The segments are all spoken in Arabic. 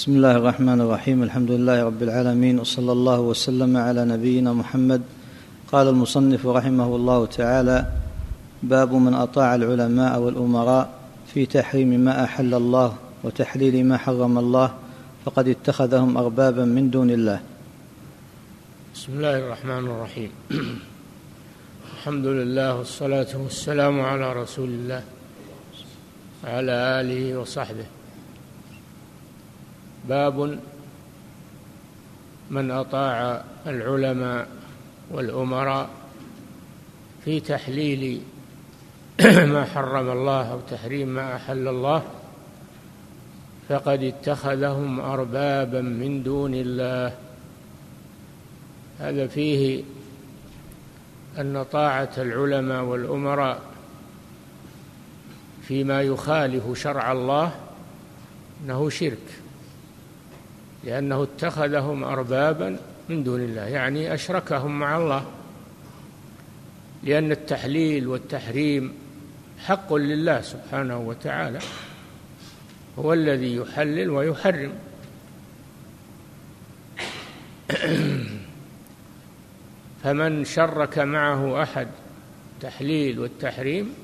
بسم الله الرحمن الرحيم الحمد لله رب العالمين وصلى الله وسلم على نبينا محمد قال المصنف رحمه الله تعالى باب من اطاع العلماء والامراء في تحريم ما احل الله وتحليل ما حرم الله فقد اتخذهم اربابا من دون الله بسم الله الرحمن الرحيم الحمد لله والصلاه والسلام على رسول الله وعلى اله وصحبه باب من أطاع العلماء والأمراء في تحليل ما حرم الله أو تحريم ما أحل الله فقد اتخذهم أربابا من دون الله. هذا فيه أن طاعة العلماء والأمراء فيما يخالف شرع الله إنه شرك. لأنه اتخذهم أربابا من دون الله يعني أشركهم مع الله. لأن التحليل والتحريم حق لله سبحانه وتعالى هو الذي يحلل ويحرم. فمن شرك معه أحد التحليل والتحريم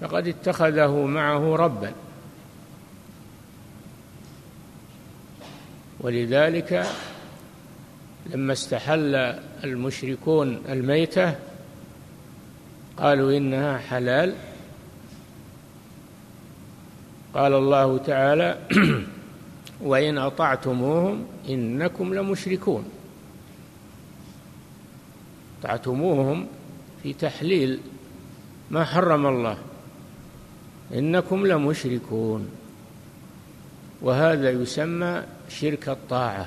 فقد اتخذه معه ربًا. ولذلك لما استحل المشركون الميتة قالوا إنها حلال. قال الله تعالى وإن أطعتموهم إنكم لمشركون. أطعتموهم في تحليل ما حرم الله. إنكم لمشركون. وهذا يسمى شرك الطاعة.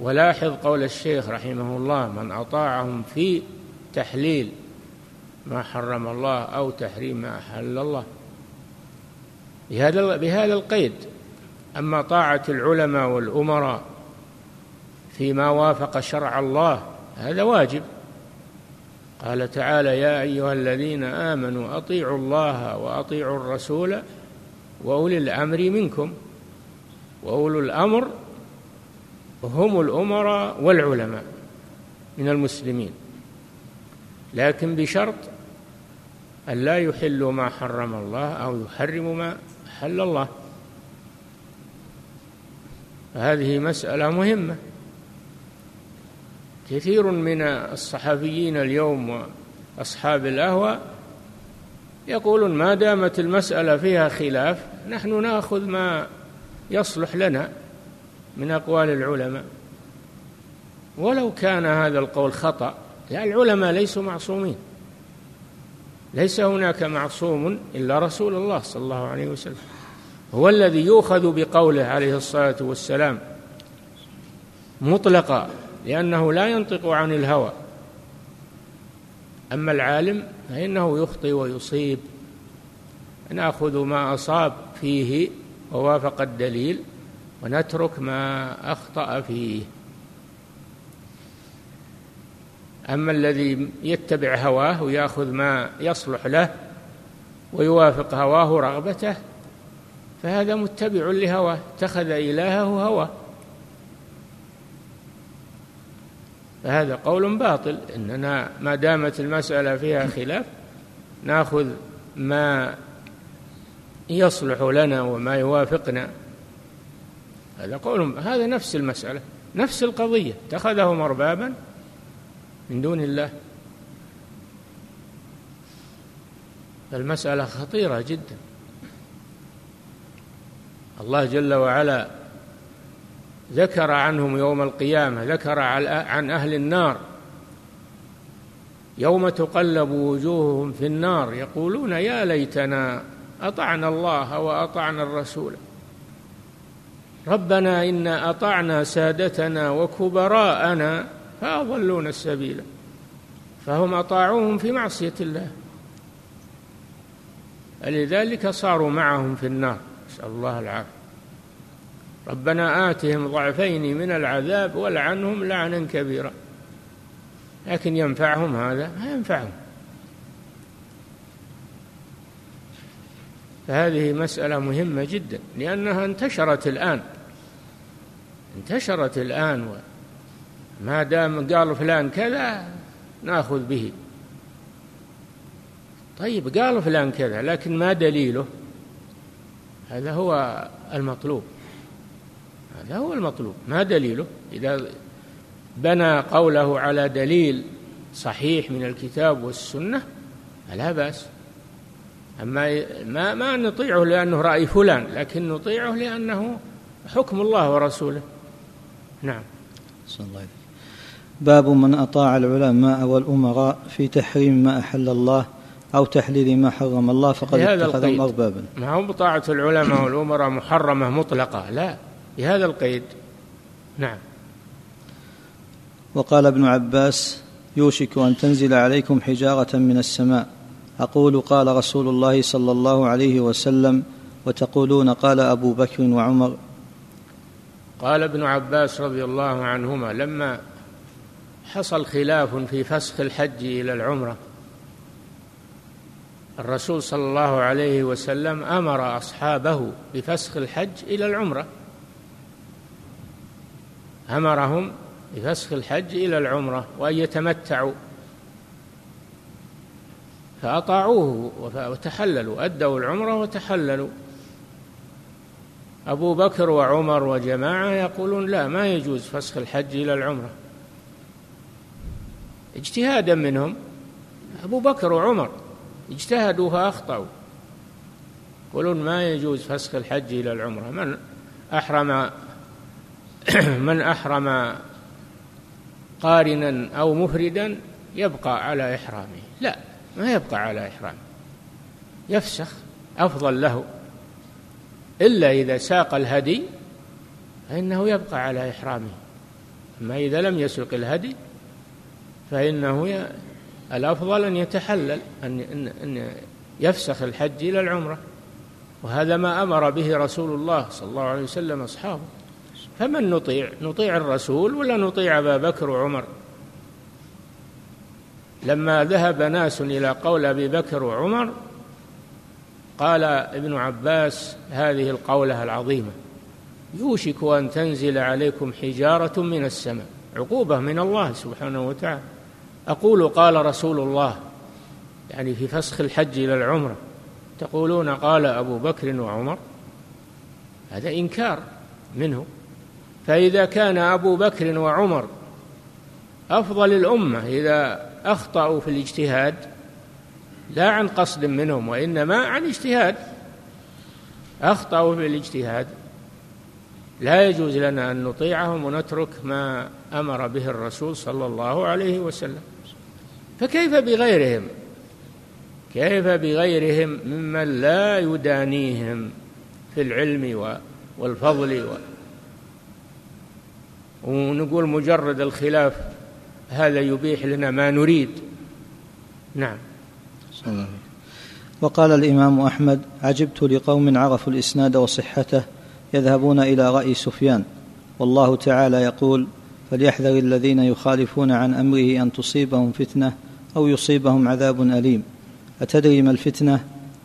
ولاحظ قول الشيخ رحمه الله من أطاعهم في تحليل ما حرم الله أو تحريم ما أحل الله. بهذا بهذا القيد. أما طاعة العلماء والأمراء فيما وافق شرع الله هذا واجب. قال تعالى يا أيها الذين آمنوا أطيعوا الله وأطيعوا الرسول وأولي الأمر منكم. وأولو الأمر هم الأمراء والعلماء من المسلمين. لكن بشرط أن لا يحلوا ما حرم الله أو يحرموا ما حل الله. هذه مسألة مهمة. كثير من الصحفيين اليوم وأصحاب الأهوى يقولون ما دامت المسألة فيها خلاف نحن نأخذ ما يصلح لنا من أقوال العلماء. ولو كان هذا القول خطأ لا العلماء ليسوا معصومين. ليس هناك معصوم إلا رسول الله صلى الله عليه وسلم. هو الذي يؤخذ بقوله عليه الصلاة والسلام مطلقا لأنه لا ينطق عن الهوى. أما العالم فإنه يخطئ ويصيب. ناخذ ما أصاب فيه ووافق الدليل ونترك ما أخطأ فيه. أما الذي يتبع هواه ويأخذ ما يصلح له ويوافق هواه رغبته فهذا متبع لهواه اتخذ إلهه هواه. فهذا قول باطل. إننا ما دامت المسألة فيها خلاف نأخذ ما يصلح لنا وما يوافقنا. هذا قول هذا نفس المسألة نفس القضية. اتخذهم اربابا من دون الله. المسألة خطيرة جدا. الله جل وعلا ذكر عنهم يوم القيامة ذكر عن أهل النار. يوم تقلب وجوههم في النار يقولون يا ليتنا أطعنا الله وأطعنا الرسول. ربنا إنا أطعنا سادتنا وكبراءنا فأضلونا السبيل. فهم أطاعوهم في معصية الله. لذلك صاروا معهم في النار. نسأل الله العافية. ربنا آتهم ضعفين من العذاب ولعنهم لعنا كبيرا. لكن ينفعهم هذا؟ ما ينفعهم. فهذه مسألة مهمة جدا لأنها انتشرت الآن. انتشرت الآن ما دام قال فلان كذا نأخذ به. طيب قال فلان كذا لكن ما دليله؟ هذا هو المطلوب. هذا هو المطلوب. ما دليله؟ إذا بنى قوله على دليل صحيح من الكتاب والسنة فلا بأس. أما ما ما نطيعه لأنه رأي فلان لكن نطيعه لأنه حكم الله ورسوله. نعم. الله باب من أطاع العلماء والأمراء في تحريم ما أحل الله أو تحليل ما حرم الله فقد اتخذهم أربابا ما هو بطاعة العلماء والأمراء محرمة مطلقة؟ لا. بهذا القيد. نعم. وقال ابن عباس يوشك أن تنزل عليكم حجارة من السماء. أقول قال رسول الله صلى الله عليه وسلم وتقولون قال أبو بكر وعمر. قال ابن عباس رضي الله عنهما لما حصل خلاف في فسخ الحج إلى العمرة الرسول صلى الله عليه وسلم أمر أصحابه بفسخ الحج إلى العمرة. أمرهم بفسخ الحج إلى العمرة وأن يتمتعوا. فأطاعوه وتحللوا أدوا العمرة وتحللوا. أبو بكر وعمر وجماعة يقولون لا ما يجوز فسخ الحج إلى العمرة. اجتهادا منهم أبو بكر وعمر اجتهدوا فأخطأوا. يقولون ما يجوز فسخ الحج إلى العمرة. من أحرم من أحرم قارنا أو مفردا يبقى على إحرامه. لا ما يبقى على إحرامه. يفسخ أفضل له. إلا إذا ساق الهدي فإنه يبقى على إحرامه. أما إذا لم يسق الهدي فإنه الأفضل أن يتحلل أن أن يفسخ الحج إلى العمرة. وهذا ما أمر به رسول الله صلى الله عليه وسلم أصحابه. فمن نطيع؟ نطيع الرسول ولا نطيع أبا بكر وعمر؟ لما ذهب ناس إلى قول أبي بكر وعمر قال ابن عباس هذه القولة العظيمة يوشك أن تنزل عليكم حجارة من السماء عقوبة من الله سبحانه وتعالى. أقول قال رسول الله يعني في فسخ الحج إلى العمرة تقولون قال أبو بكر وعمر؟ هذا إنكار منه. فإذا كان أبو بكر وعمر أفضل الأمة إذا أخطأوا في الاجتهاد لا عن قصد منهم وإنما عن اجتهاد. أخطأوا في الاجتهاد. لا يجوز لنا أن نطيعهم ونترك ما أمر به الرسول صلى الله عليه وسلم. فكيف بغيرهم؟ كيف بغيرهم ممن لا يدانيهم في العلم والفضل و ونقول مجرد الخلاف هذا يبيح لنا ما نريد. نعم. وقال الإمام أحمد عجبت لقوم عرفوا الإسناد وصحته يذهبون إلى رأي سفيان. والله تعالى يقول فليحذر الذين يخالفون عن أمره أن تصيبهم فتنة أو يصيبهم عذاب أليم. أتدري ما الفتنة؟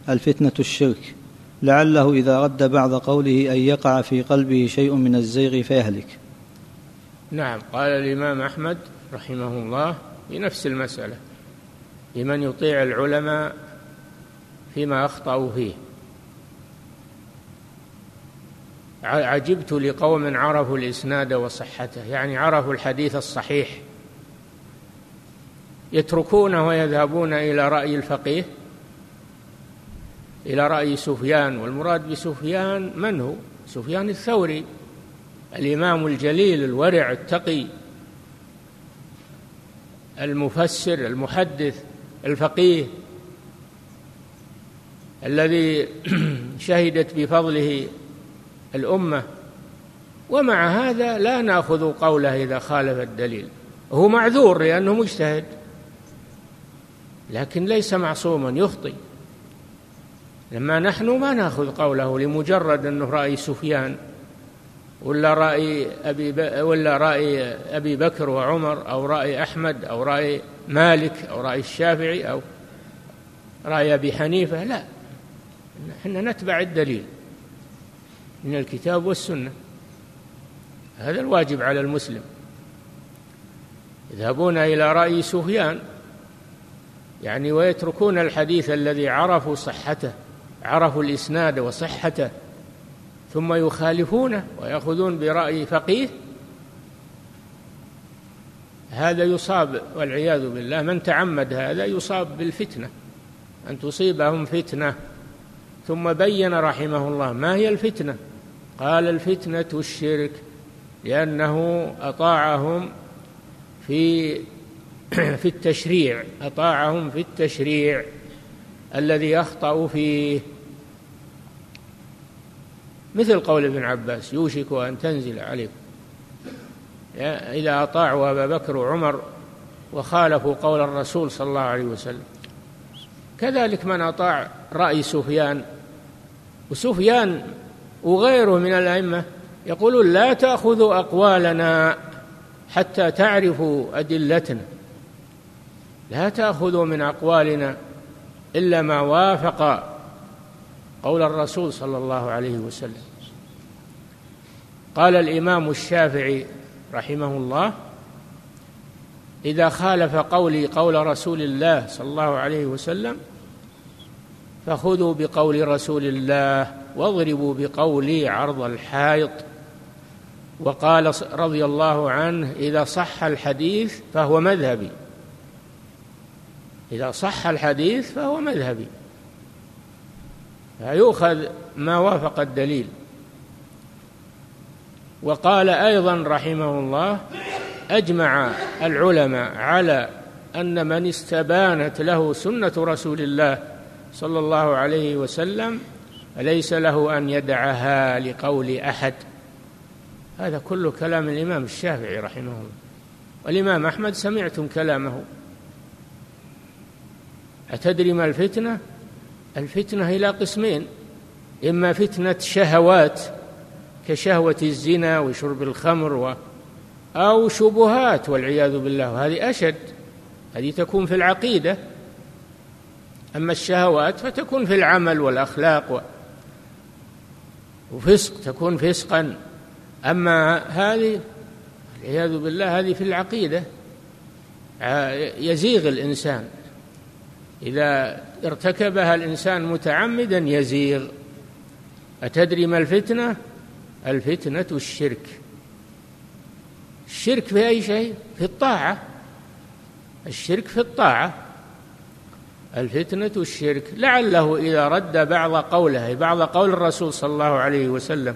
الفتنة الشرك. لعله إذا رد بعض قوله أن يقع في قلبه شيء من الزيغ فيهلك. نعم. قال الإمام أحمد رحمه الله في نفس المسألة لمن يطيع العلماء فيما أخطأوا فيه. عجبت لقوم عرفوا الإسناد وصحته يعني عرفوا الحديث الصحيح. يتركونه ويذهبون إلى رأي الفقيه إلى رأي سفيان والمراد بسفيان من هو؟ سفيان الثوري. الإمام الجليل الورع التقي المفسر المحدث الفقيه الذي شهدت بفضله الأمة. ومع هذا لا نأخذ قوله إذا خالف الدليل. هو معذور لأنه مجتهد لكن ليس معصوما يخطي لما نحن ما نأخذ قوله لمجرد أنه رأي سفيان ولا رأي أبي ب... ولا رأي أبي بكر وعمر أو رأي أحمد أو رأي مالك أو رأي الشافعي أو رأي أبي حنيفة لا. إحنا نتبع الدليل من الكتاب والسنة. هذا الواجب على المسلم. يذهبون إلى رأي سفيان يعني ويتركون الحديث الذي عرفوا صحته عرفوا الإسناد وصحته. ثم يخالفونه ويأخذون برأي فقيه. هذا يصاب والعياذ بالله من تعمد هذا يصاب بالفتنة أن تصيبهم فتنة. ثم بين رحمه الله ما هي الفتنة؟ قال الفتنة الشرك لأنه أطاعهم في في التشريع أطاعهم في التشريع الذي أخطأوا فيه. مثل قول ابن عباس يوشك أن تنزل عليكم. إذا أطاعوا أبا بكر وعمر وخالفوا قول الرسول صلى الله عليه وسلم. كذلك من أطاع رأي سفيان وسفيان وغيره من الأئمة يقولون لا تأخذوا أقوالنا حتى تعرفوا أدلتنا. لا تأخذوا من أقوالنا إلا ما وافق قول الرسول صلى الله عليه وسلم. قال الإمام الشافعي رحمه الله إذا خالف قولي قول رسول الله صلى الله عليه وسلم فخذوا بقول رسول الله واضربوا بقولي عرض الحائط. وقال رضي الله عنه إذا صح الحديث فهو مذهبي. إذا صح الحديث فهو مذهبي. فيؤخذ ما وافق الدليل. وقال أيضا رحمه الله أجمع العلماء على أن من استبانت له سنة رسول الله صلى الله عليه وسلم فليس له أن يدعها لقول أحد. هذا كله كلام الإمام الشافعي رحمه الله. والإمام أحمد سمعتم كلامه. أتدري ما الفتنة؟ الفتنة إلى قسمين إما فتنة شهوات كشهوة الزنا وشرب الخمر و أو شبهات والعياذ بالله هذه أشد هذه تكون في العقيدة. أما الشهوات فتكون في العمل والأخلاق و... وفسق تكون فسقا. أما هذه والعياذ بالله هذه في العقيدة يزيغ الإنسان. إذا ارتكبها الإنسان متعمدا يزيغ. أتدري ما الفتنة؟ الفتنة الشرك. الشرك في أي شيء؟ في الطاعة. الشرك في الطاعة. الفتنة الشرك. لعله إذا رد بعض قوله بعض قول الرسول صلى الله عليه وسلم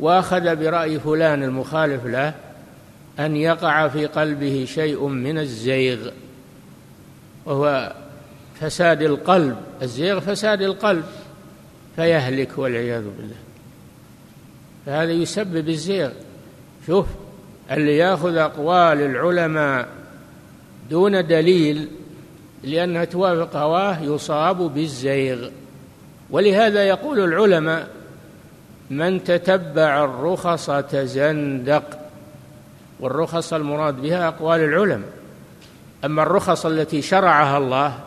وأخذ برأي فلان المخالف له أن يقع في قلبه شيء من الزيغ. وهو فساد القلب الزيغ فساد القلب فيهلك والعياذ بالله. فهذا يسبب الزيغ. شوف اللي ياخذ أقوال العلماء دون دليل لأنها توافق هواه يصاب بالزيغ. ولهذا يقول العلماء من تتبع الرخص تزندق. والرخص المراد بها أقوال العلماء. أما الرخص التي شرعها الله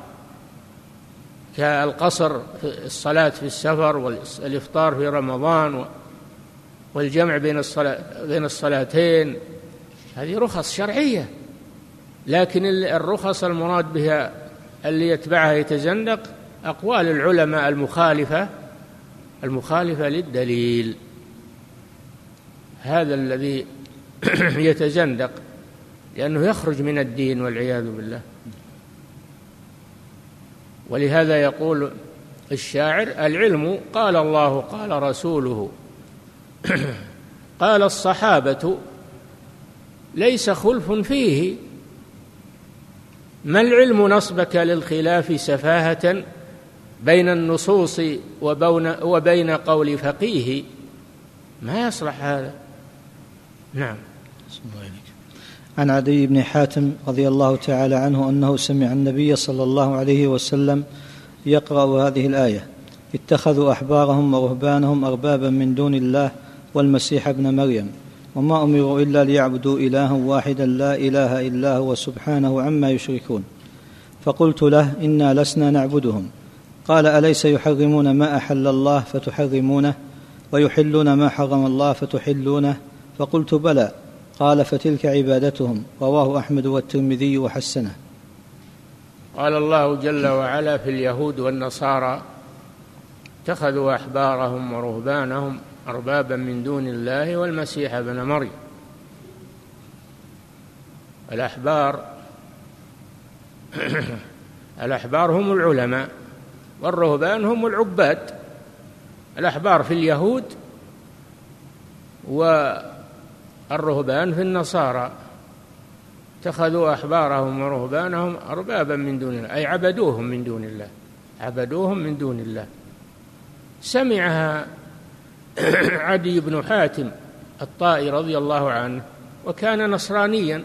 كالقصر في الصلاة في السفر والإفطار في رمضان والجمع بين الصلاة بين الصلاتين. هذه رخص شرعية. لكن الرخص المراد بها اللي يتبعها يتزندق أقوال العلماء المخالفة المخالفة للدليل. هذا الذي يتزندق لأنه يخرج من الدين والعياذ بالله. ولهذا يقول الشاعر العلم قال الله قال رسوله. قال الصحابة ليس خلف فيه. ما العلم نصبك للخلاف سفاهة بين النصوص وبين قول فقيه؟ ما يصلح هذا. نعم. عن عدي بن حاتم رضي الله تعالى عنه أنه سمع النبي صلى الله عليه وسلم يقرأ هذه الآية. اتخذوا أحبارهم ورهبانهم أربابا من دون الله والمسيح ابن مريم. وما أمروا إلا ليعبدوا إلها واحدا لا إله إلا هو سبحانه عما يشركون. فقلت له إنا لسنا نعبدهم. قال أليس يحرمون ما أحل الله فتحرمونه ويحلون ما حرم الله فتحلونه؟ فقلت بلى. قال فتلك عبادتهم رواه أحمد والترمذي وحسنه. قال الله جل وعلا في اليهود والنصارى اتخذوا أحبارهم ورهبانهم أربابا من دون الله والمسيح ابن مريم. الأحبار الأحبار هم العلماء والرهبان هم العباد. الأحبار في اليهود والرهبان في النصارى. اتخذوا أحبارهم ورهبانهم أربابا من دون الله أي عبدوهم من دون الله عبدوهم من دون الله. سمعها عدي بن حاتم الطائي رضي الله عنه وكان نصرانيا.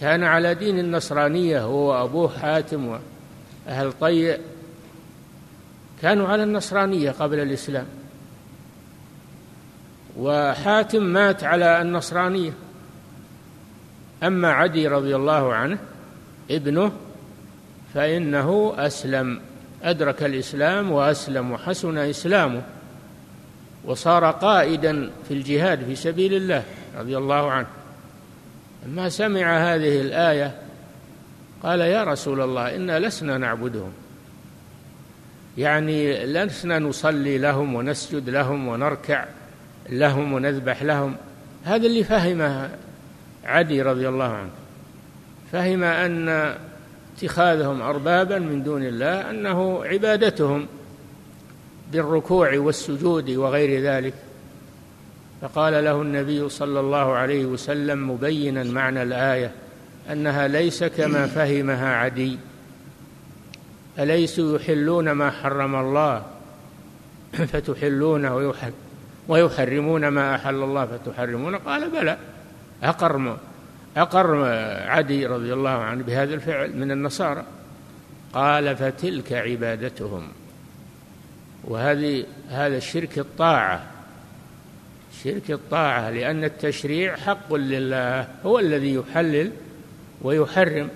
كان على دين النصرانية هو وأبوه حاتم وأهل طيء كانوا على النصرانية قبل الإسلام. وحاتم مات على النصرانية. أما عدي رضي الله عنه ابنه فإنه أسلم أدرك الإسلام وأسلم وحسن إسلامه وصار قائدا في الجهاد في سبيل الله رضي الله عنه. لما سمع هذه الآية قال يا رسول الله إنا لسنا نعبدهم. يعني لسنا نصلي لهم ونسجد لهم ونركع. لهم ونذبح لهم. هذا اللي فهمه عدي رضي الله عنه. فهم أن اتخاذهم أربابا من دون الله أنه عبادتهم بالركوع والسجود وغير ذلك. فقال له النبي صلى الله عليه وسلم مبينا معنى الآية أنها ليس كما فهمها عدي. أليسوا يحلون ما حرم الله؟ فتحلونه ويحرمون ما أحل الله فتحرمون؟ قال بلى. أقر أقر عدي رضي الله عنه بهذا الفعل من النصارى. قال فتلك عبادتهم. وهذه هذا الشرك الطاعة. شرك الطاعة لأن التشريع حق لله هو الذي يحلل ويحرم.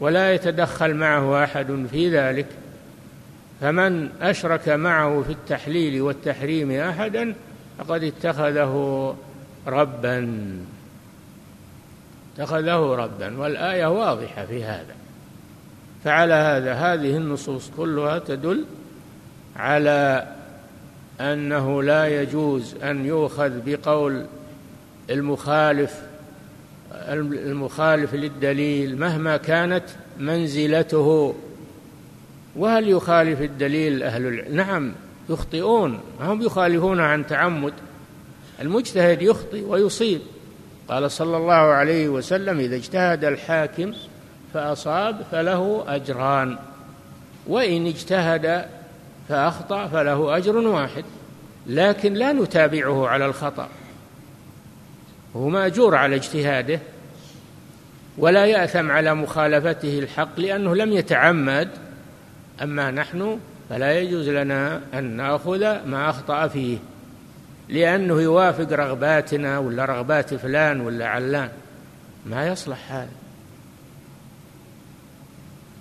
ولا يتدخل معه أحد في ذلك. فمن أشرك معه في التحليل والتحريم أحدا فقد اتخذه ربا. اتخذه ربا والآية واضحة في هذا. فعلى هذا هذه النصوص كلها تدل على أنه لا يجوز أن يؤخذ بقول المخالف المخالف للدليل مهما كانت منزلته وهل يخالف الدليل أهل العلم؟ نعم يخطئون. هم يخالفون عن تعمد. المجتهد يخطئ ويصيب. قال صلى الله عليه وسلم إذا اجتهد الحاكم فأصاب فله أجران. وإن اجتهد فأخطأ فله أجر واحد. لكن لا نتابعه على الخطأ. هو مأجور على اجتهاده. ولا يأثم على مخالفته الحق لأنه لم يتعمد. أما نحن فلا يجوز لنا أن نأخذ ما أخطأ فيه لأنه يوافق رغباتنا ولا رغبات فلان ولا علان. ما يصلح هذا.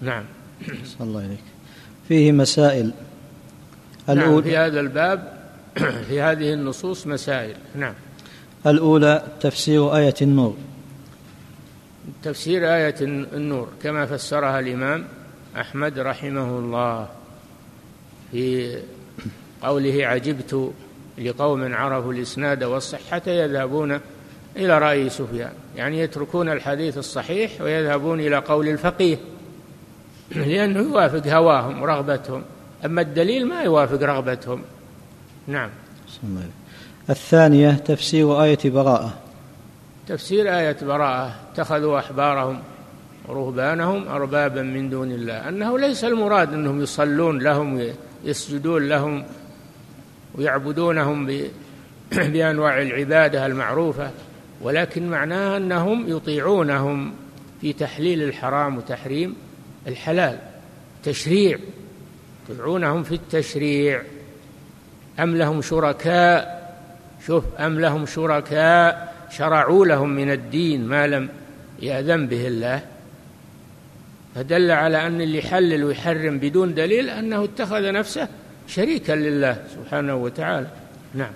نعم. صلى الله عليك فيه مسائل. نعم في هذا الباب في هذه النصوص مسائل. نعم. الأولى تفسير آية النور. تفسير آية النور كما فسرها الإمام أحمد رحمه الله في قوله عجبت لقوم عرفوا الإسناد والصحة يذهبون إلى رأي سفيان. يعني يتركون الحديث الصحيح ويذهبون إلى قول الفقيه. لأنه يوافق هواهم ورغبتهم. أما الدليل ما يوافق رغبتهم. نعم. الثانية تفسير آية براءة. تفسير آية براءة. اتخذوا أحبارهم ورهبانهم أربابا من دون الله. أنه ليس المراد أنهم يصلون لهم يسجدون لهم ويعبدونهم بأنواع العبادة المعروفة ولكن معناها أنهم يطيعونهم في تحليل الحرام وتحريم الحلال. تشريع. يطيعونهم في التشريع. أم لهم شركاء؟ شوف أم لهم شركاء؟ شرعوا لهم من الدين ما لم يأذن به الله. فدل على أن اللي يحلل ويحرم بدون دليل أنه اتخذ نفسه شريكا لله سبحانه وتعالى. نعم.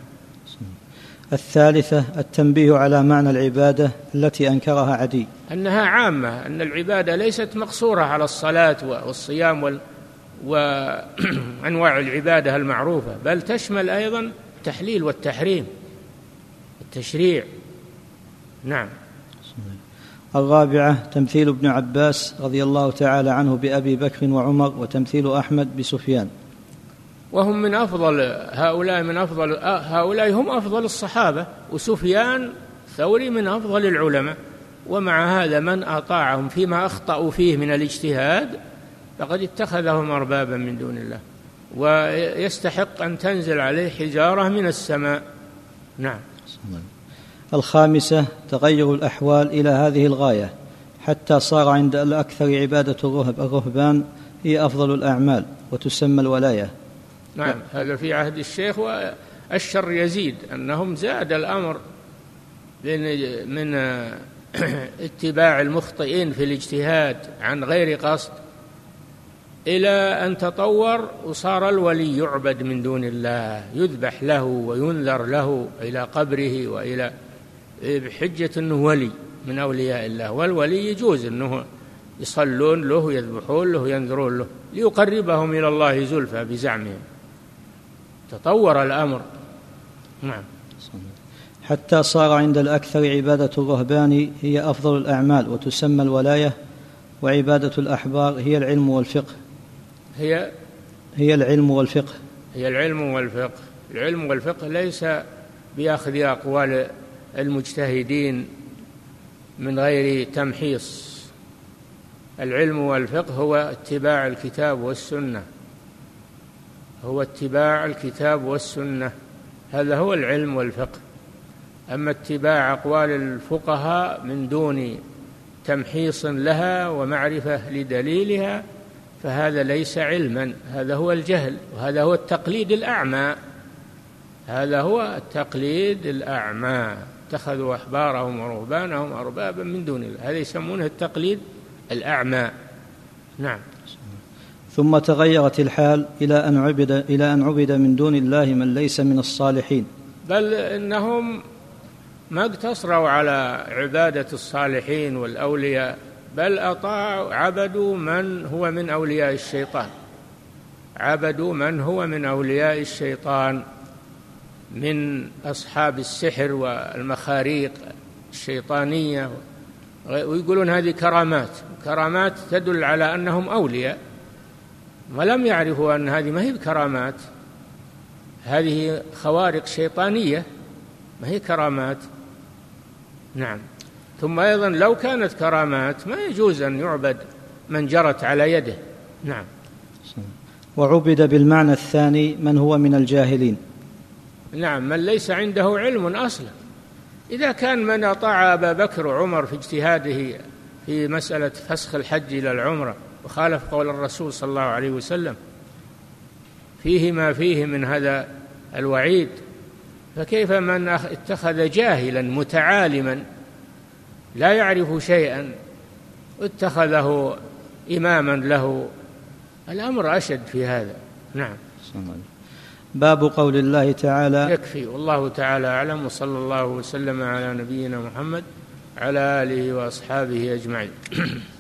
الثالثة التنبيه على معنى العبادة التي أنكرها عدي. أنها عامة أن العبادة ليست مقصورة على الصلاة والصيام وال وأنواع العبادة المعروفة بل تشمل أيضا التحليل والتحريم التشريع. نعم. الرابعة تمثيل ابن عباس رضي الله تعالى عنه بأبي بكر وعمر وتمثيل أحمد بسفيان. وهم من أفضل هؤلاء من أفضل هؤلاء هم أفضل الصحابة وسفيان ثوري من أفضل العلماء. ومع هذا من أطاعهم فيما أخطأوا فيه من الاجتهاد فقد اتخذهم أربابا من دون الله. ويستحق أن تنزل عليه حجارة من السماء. نعم. الخامسة تغير الأحوال إلى هذه الغاية. حتى صار عند الأكثر عبادة الرهب الرهبان هي أفضل الأعمال وتسمى الولاية. نعم هذا في عهد الشيخ والشر يزيد أنهم زاد الأمر من اتباع المخطئين في الاجتهاد عن غير قصد إلى أن تطور وصار الولي يعبد من دون الله يذبح له وينذر له إلى قبره وإلى بحجة أنه ولي من أولياء الله. والولي يجوز أنه يصلون له يذبحون له ينذرون له ليقربهم إلى الله زلفى بزعمهم. تطور الأمر. نعم. حتى صار عند الأكثر عبادة الرهبان هي أفضل الأعمال وتسمى الولاية وعبادة الأحبار هي العلم والفقه. هي؟ هي العلم والفقه. هي العلم والفقه. العلم والفقه ليس بأخذ أقوال المجتهدين من غير تمحيص. العلم والفقه هو اتباع الكتاب والسنة. هو اتباع الكتاب والسنة. هذا هو العلم والفقه. أما اتباع أقوال الفقهاء من دون تمحيص لها ومعرفة لدليلها فهذا ليس علما. هذا هو الجهل وهذا هو التقليد الأعمى. هذا هو التقليد الأعمى. اتخذوا أحبارهم ورهبانهم اربابا من دون الله. هذا يسمونه التقليد الأعمى. نعم. ثم تغيرت الحال إلى أن عبد إلى أن عبد من دون الله من ليس من الصالحين. بل إنهم ما اقتصروا على عبادة الصالحين والأولياء بل أطاعوا عبدوا من هو من أولياء الشيطان. عبدوا من هو من أولياء الشيطان. من أصحاب السحر والمخاريق الشيطانية ويقولون هذه كرامات كرامات تدل على أنهم أولياء ولم يعرفوا أن هذه ما هي بكرامات هذه خوارق شيطانية ما هي كرامات. نعم. ثم أيضا لو كانت كرامات ما يجوز أن يعبد من جرت على يده. نعم. وعبد بالمعنى الثاني من هو من الجاهلين. نعم من ليس عنده علم أصلا. إذا كان من أطاع أبا بكر وعمر في اجتهاده في مسألة فسخ الحج إلى العمرة وخالف قول الرسول صلى الله عليه وسلم فيه ما فيه من هذا الوعيد فكيف من اتخذ جاهلا متعالما لا يعرف شيئا اتخذه إماما له؟ الأمر أشد في هذا. نعم. باب قول الله تعالى يكفي. والله تعالى أعلم وصلى الله وسلم على نبينا محمد على آله وأصحابه أجمعين.